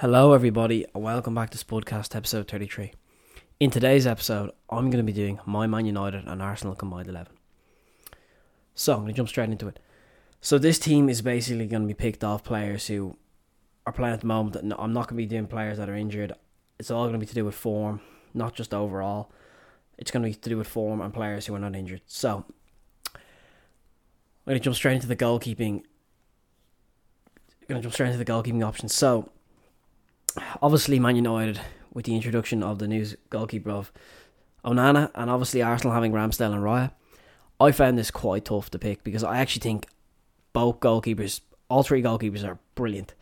Hello, everybody, and welcome back to Spudcast episode 33. In today's episode, I'm going to be doing my Man United and Arsenal combined 11. So, I'm going to jump straight into it. So, this team is basically going to be picked off players who are playing at the moment. I'm not going to be doing players that are injured. It's all going to be to do with form, not just overall. It's going to be to do with form and players who are not injured. So, I'm going to jump straight into the goalkeeping. I'm going to jump straight into the goalkeeping options. So, obviously Man United with the introduction of the new goalkeeper of Onana, and obviously Arsenal having Ramsdale and Raya. I found this quite tough to pick because I actually think both goalkeepers, all three goalkeepers, are brilliant.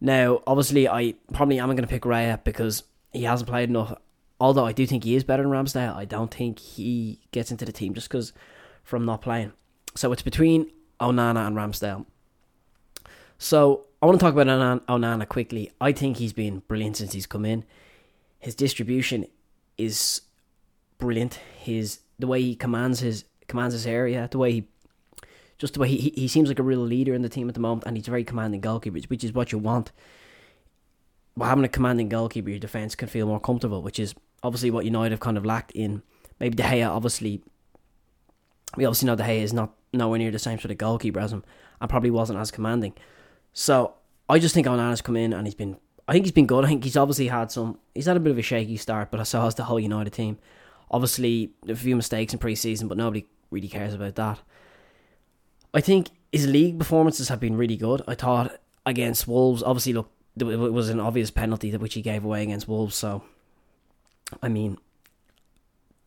Now, obviously, I probably am going to pick Raya because he hasn't played enough. Although I do think he is better than Ramsdale, I don't think he gets into the team just because from not playing. So it's between Onana and Ramsdale. So I want to talk about Onana quickly. I think he's been brilliant since he's come in. His distribution is brilliant. His the way he commands his commands his area, the way he just the way he, he seems like a real leader in the team at the moment, and he's a very commanding goalkeeper, which is what you want. By having a commanding goalkeeper, your defense can feel more comfortable, which is obviously what United have kind of lacked in. Maybe De Gea, obviously, we obviously know De Gea is not nowhere near the same sort of goalkeeper as him, and probably wasn't as commanding. So I just think Onana's come in and he's been. I think he's been good. I think he's obviously had some. He's had a bit of a shaky start, but so has the whole United team. Obviously, a few mistakes in pre-season, but nobody really cares about that. I think his league performances have been really good. I thought against Wolves, obviously, look, it was an obvious penalty that which he gave away against Wolves. So, I mean,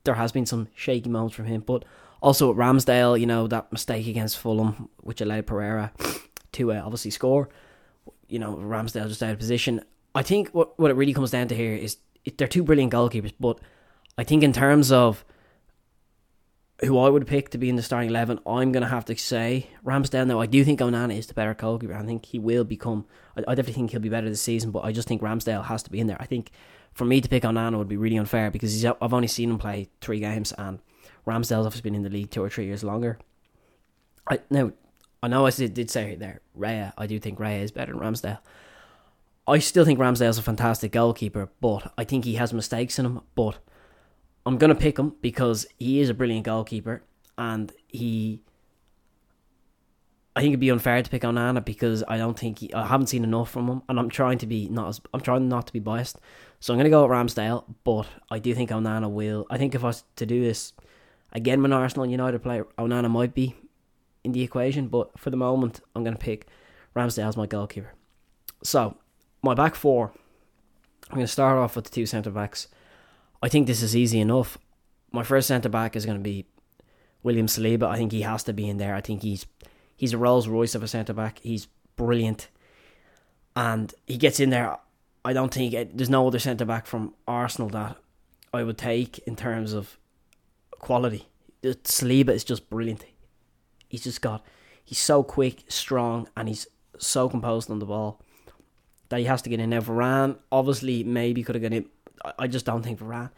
there has been some shaky moments from him, but also at Ramsdale, you know that mistake against Fulham, which allowed Pereira to uh, obviously score. You know, Ramsdale just out of position. I think what what it really comes down to here is they're two brilliant goalkeepers, but I think in terms of who I would pick to be in the starting eleven, I'm gonna have to say Ramsdale. Now I do think Onana is the better goalkeeper. I think he will become. I, I definitely think he'll be better this season, but I just think Ramsdale has to be in there. I think for me to pick Onana would be really unfair because I've only seen him play three games and Ramsdale's obviously been in the league two or three years longer. I now I know I did say there, Raya. I do think Raya is better than Ramsdale. I still think Ramsdale's a fantastic goalkeeper, but I think he has mistakes in him. But I'm gonna pick him because he is a brilliant goalkeeper, and he. I think it'd be unfair to pick Onana because I don't think he, I haven't seen enough from him, and I'm trying to be not as I'm trying not to be biased. So I'm gonna go with Ramsdale, but I do think Onana will. I think if I was to do this again, when Arsenal and United play, Onana might be in the equation, but for the moment, I'm going to pick Ramsdale as my goalkeeper. So, my back four, I'm going to start off with the two centre backs. I think this is easy enough. My first centre back is going to be William Saliba. I think he has to be in there. I think he's he's a Rolls Royce of a centre back. He's brilliant, and he gets in there. I don't think it, there's no other centre back from Arsenal that I would take in terms of quality. Saliba is just brilliant he's just got he's so quick, strong, and he's so composed on the ball that he has to get in. Now Varane obviously maybe could have got in. I just don't think Varane.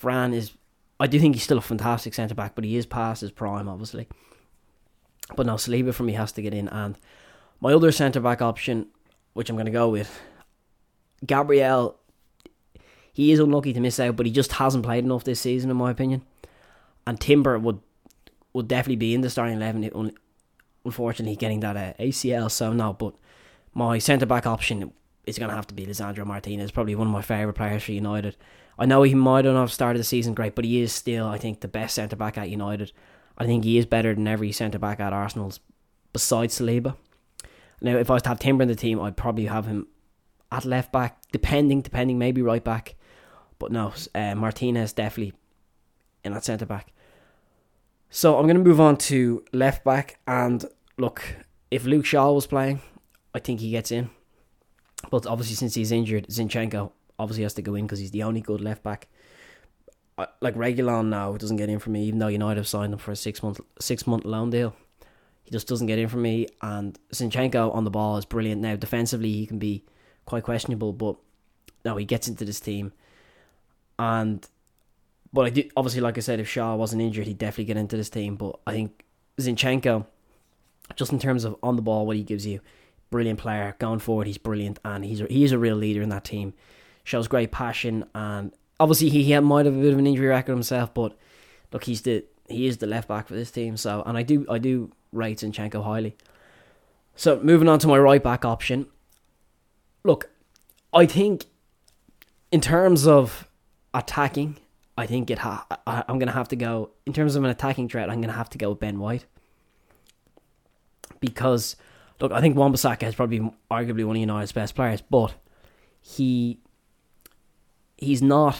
Varane is. I do think he's still a fantastic centre back, but he is past his prime, obviously. But no, Saliba for me has to get in, and my other centre back option, which I'm going to go with, Gabriel. He is unlucky to miss out, but he just hasn't played enough this season, in my opinion. And Timber would will definitely be in the starting eleven. unfortunately, getting that uh, ACL, so no. But my centre back option is going to have to be Lisandro Martinez. Probably one of my favourite players for United. I know he might not have started the season great, but he is still, I think, the best centre back at United. I think he is better than every centre back at Arsenal's besides Saliba. Now, if I was to have Timber in the team, I'd probably have him at left back, depending, depending, maybe right back. But no, uh, Martinez definitely in that centre back. So I'm going to move on to left back. And look, if Luke Shaw was playing, I think he gets in. But obviously, since he's injured, Zinchenko obviously has to go in because he's the only good left back. Like Reguilon now doesn't get in for me, even though United have signed him for a six month six month loan deal. He just doesn't get in for me. And Zinchenko on the ball is brilliant. Now defensively, he can be quite questionable, but no, he gets into this team. And but I do obviously, like I said, if Shaw wasn't injured, he'd definitely get into this team. But I think Zinchenko, just in terms of on the ball, what he gives you, brilliant player going forward. He's brilliant, and he's a, he's a real leader in that team. Shows great passion, and obviously he, he might have a bit of an injury record himself, but look, he's the he is the left back for this team. So, and I do I do rate Zinchenko highly. So moving on to my right back option. Look, I think in terms of attacking, I think it ha- I, I'm gonna have to go in terms of an attacking threat. I'm gonna have to go with Ben White because look, I think Wan-Bissaka is probably arguably one of United's best players, but he he's not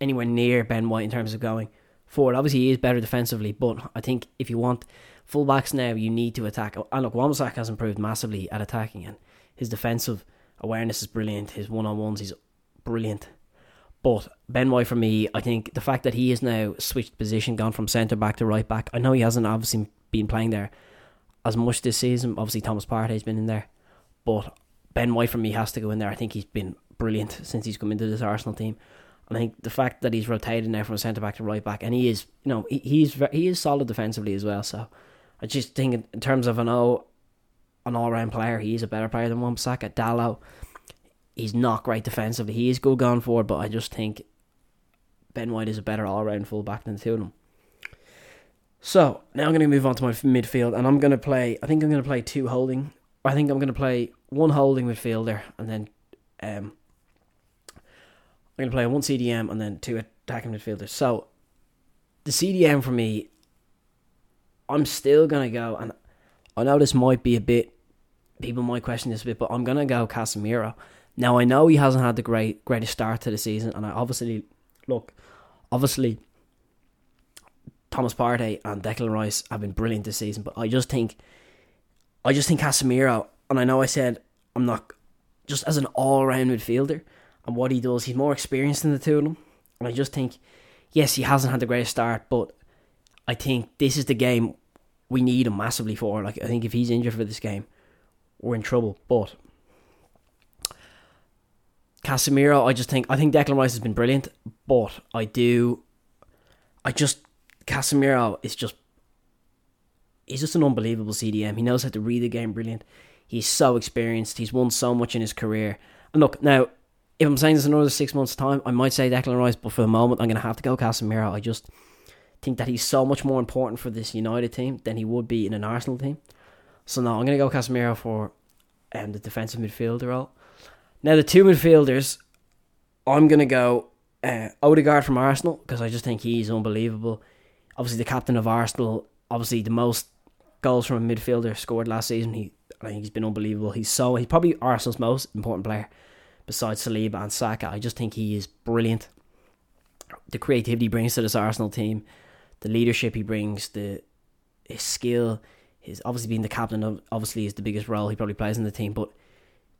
anywhere near Ben White in terms of going forward. Obviously, he is better defensively, but I think if you want fullbacks now, you need to attack. And look, Wan-Bissaka has improved massively at attacking, and his defensive awareness is brilliant. His one on ones, he's brilliant. But Ben White for me, I think the fact that he has now switched position, gone from centre back to right back. I know he hasn't obviously been playing there as much this season. Obviously, Thomas Partey's been in there, but Ben White for me has to go in there. I think he's been brilliant since he's come into this Arsenal team. I think the fact that he's rotated now from centre back to right back, and he is, you know, he, he's he is solid defensively as well. So I just think in terms of an all an all round player, he is a better player than Wan-Bissaka. Dalot, he's not great defensively. He is good going forward, but I just think Ben White is a better all round fullback than the two of them. So now I'm going to move on to my midfield, and I'm going to play. I think I'm going to play two holding. I think I'm going to play one holding midfielder, and then um, I'm going to play one CDM and then two attacking midfielders. So the CDM for me, I'm still going to go, and I know this might be a bit. People might question this a bit, but I'm going to go Casemiro. Now I know he hasn't had the great greatest start to the season, and I obviously look, obviously Thomas Partey and Declan Rice have been brilliant this season, but I just think, I just think Casemiro, and I know I said I'm not just as an all round midfielder and what he does, he's more experienced than the two of them, and I just think, yes, he hasn't had the greatest start, but I think this is the game we need him massively for. Like I think if he's injured for this game, we're in trouble. But Casemiro, I just think I think Declan Rice has been brilliant, but I do, I just Casemiro is just he's just an unbelievable CDM. He knows how to read the game brilliant. He's so experienced. He's won so much in his career. And look now, if I'm saying this in another six months' time, I might say Declan Rice, but for the moment, I'm going to have to go Casemiro. I just think that he's so much more important for this United team than he would be in an Arsenal team. So now I'm going to go Casemiro for um, the defensive midfielder role. Now the two midfielders, I'm going to go uh, Odegaard from Arsenal because I just think he's unbelievable. Obviously the captain of Arsenal, obviously the most goals from a midfielder scored last season. He, I think he's been unbelievable. He's so he's probably Arsenal's most important player besides Saliba and Saka. I just think he is brilliant. The creativity he brings to this Arsenal team, the leadership he brings, the his skill, his obviously being the captain of obviously is the biggest role he probably plays in the team, but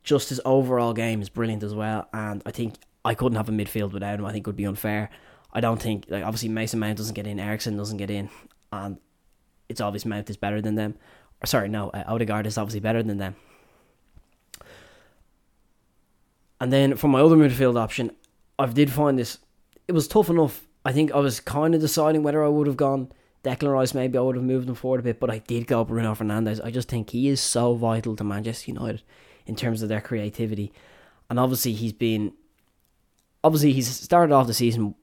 just his overall game is brilliant as well. And I think I couldn't have a midfield without him. I think it would be unfair. I don't think like obviously Mason Mount doesn't get in, Eriksen doesn't get in, and it's obvious Mount is better than them. Or, sorry, no, uh, Odegaard is obviously better than them. And then for my other midfield option, I did find this. It was tough enough. I think I was kind of deciding whether I would have gone Declan Rice. Maybe I would have moved him forward a bit, but I did go Bruno Fernandes. I just think he is so vital to Manchester United in terms of their creativity, and obviously he's been. Obviously, he's started off the season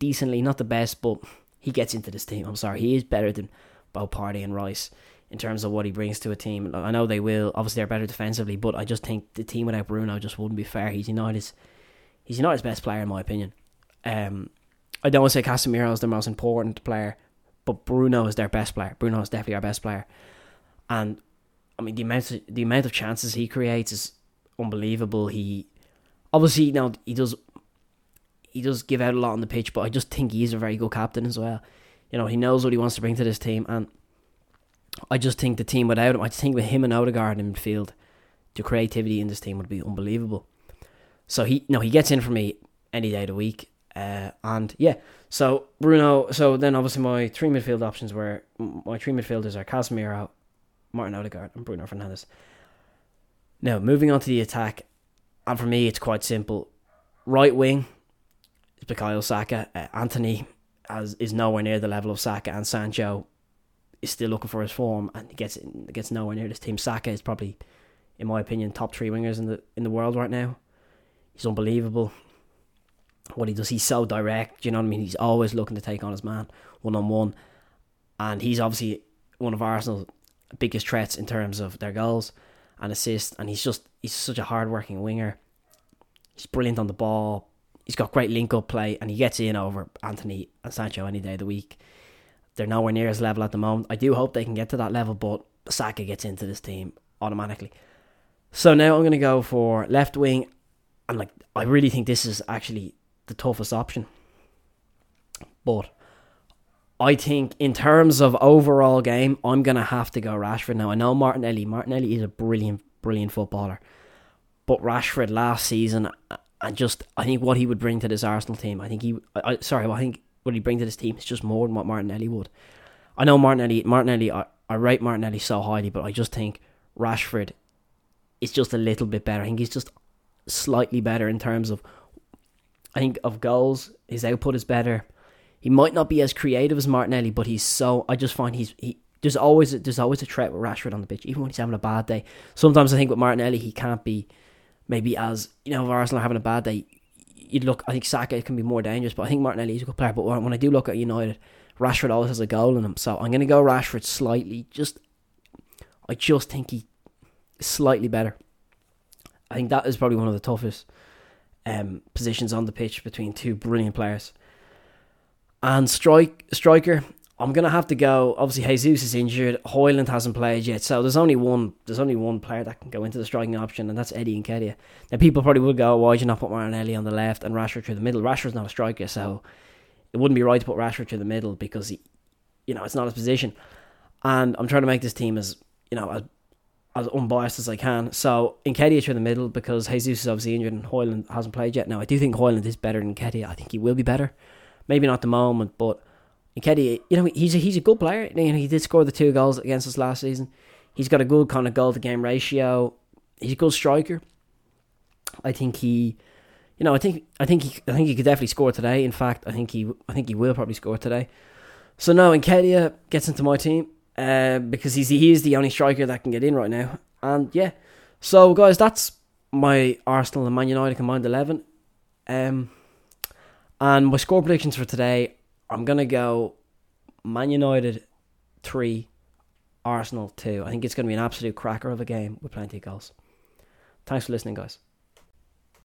decently, not the best, but he gets into this team. I'm sorry, he is better than both Partey and Rice in terms of what he brings to a team. I know they will. Obviously, they're better defensively, but I just think the team without Bruno just wouldn't be fair. He's United's he's United's best player in my opinion. Um, I don't want to say Casemiro is the most important player, but Bruno is their best player. Bruno is definitely our best player, and I mean the amount of, the amount of chances he creates is unbelievable. He obviously you know he does he does give out a lot on the pitch, but I just think he's a very good captain as well. You know, he knows what he wants to bring to this team, and I just think the team without him, I think with him and Odegaard in midfield, the creativity in this team would be unbelievable. So he, no, he gets in for me any day of the week, uh, and yeah. So Bruno, so then obviously my three midfield options were my three midfielders are Casemiro, Martin Odegaard, and Bruno Fernandes. Now moving on to the attack, and for me it's quite simple. Right wing is Bukayo Saka. Uh, Antony as is nowhere near the level of Saka, and Sancho is still looking for his form and gets gets nowhere near this team. Saka is probably in my opinion, top three wingers in the in the world right now. He's unbelievable. What he does, he's so direct. You know what I mean? He's always looking to take on his man one on one, and he's obviously one of Arsenal's biggest threats in terms of their goals and assists. And he's just he's such a hard working winger. He's brilliant on the ball. He's got great link up play, and he gets in over Antony and Sancho any day of the week. They're nowhere near his level at the moment. I do hope they can get to that level, but Saka gets into this team automatically. So now I'm going to go for left wing, and like I really think this is actually the toughest option. But I think in terms of overall game, I'm gonna have to go Rashford now. I know Martinelli. Martinelli is a brilliant, brilliant footballer, but Rashford last season, and just I think what he would bring to this Arsenal team, I think he, I, sorry, I think what he bring to this team is just more than what Martinelli would. I know Martinelli, Martinelli, I, I rate Martinelli so highly, but I just think Rashford is just a little bit better. I think he's just slightly better in terms of, I think of goals. His output is better. He might not be as creative as Martinelli, but he's so. I just find he's he. There's always there's always a threat with Rashford on the pitch, even when he's having a bad day. Sometimes I think with Martinelli he can't be maybe as you know if Arsenal are having a bad day. You'd look. I think Saka can be more dangerous, but I think Martinelli is a good player. But when I do look at United, Rashford always has a goal in him, so I'm going to go Rashford slightly. Just I just think he slightly better. I think that is probably one of the toughest um, positions on the pitch between two brilliant players. And strike striker, I'm gonna have to go. Obviously, Jesus is injured. Højlund hasn't played yet, so there's only one. There's only one player that can go into the striking option, and that's Eddie Nketiah. Now, people probably would go, oh, "Why did you not put Martinelli on the left and Rashford through the middle?" Rashford's not a striker, so it wouldn't be right to put Rashford through the middle because he, you know, it's not his position. And I'm trying to make this team as you know as as unbiased as I can. So Nketiah through the middle because Jesus is obviously injured and Højlund hasn't played yet. Now I do think Højlund is better than Nketiah. I think he will be better maybe not the moment, but Nketiah, you know, he's a, he's a good player. You know, he did score the two goals against us last season. He's got a good kind of goal to game ratio. He's a good striker. I think he, you know, I think I think he I think he could definitely score today. In fact, I think he I think he will probably score today. So no, Nketiah gets into my team uh, because he's he is the only striker that can get in right now. And yeah, so guys, that's my Arsenal and Man United combined eleven. Um, and my score predictions for today, I'm gonna go Man United three, Arsenal two. I think it's gonna be an absolute cracker of a game with plenty of goals. Thanks for listening, guys.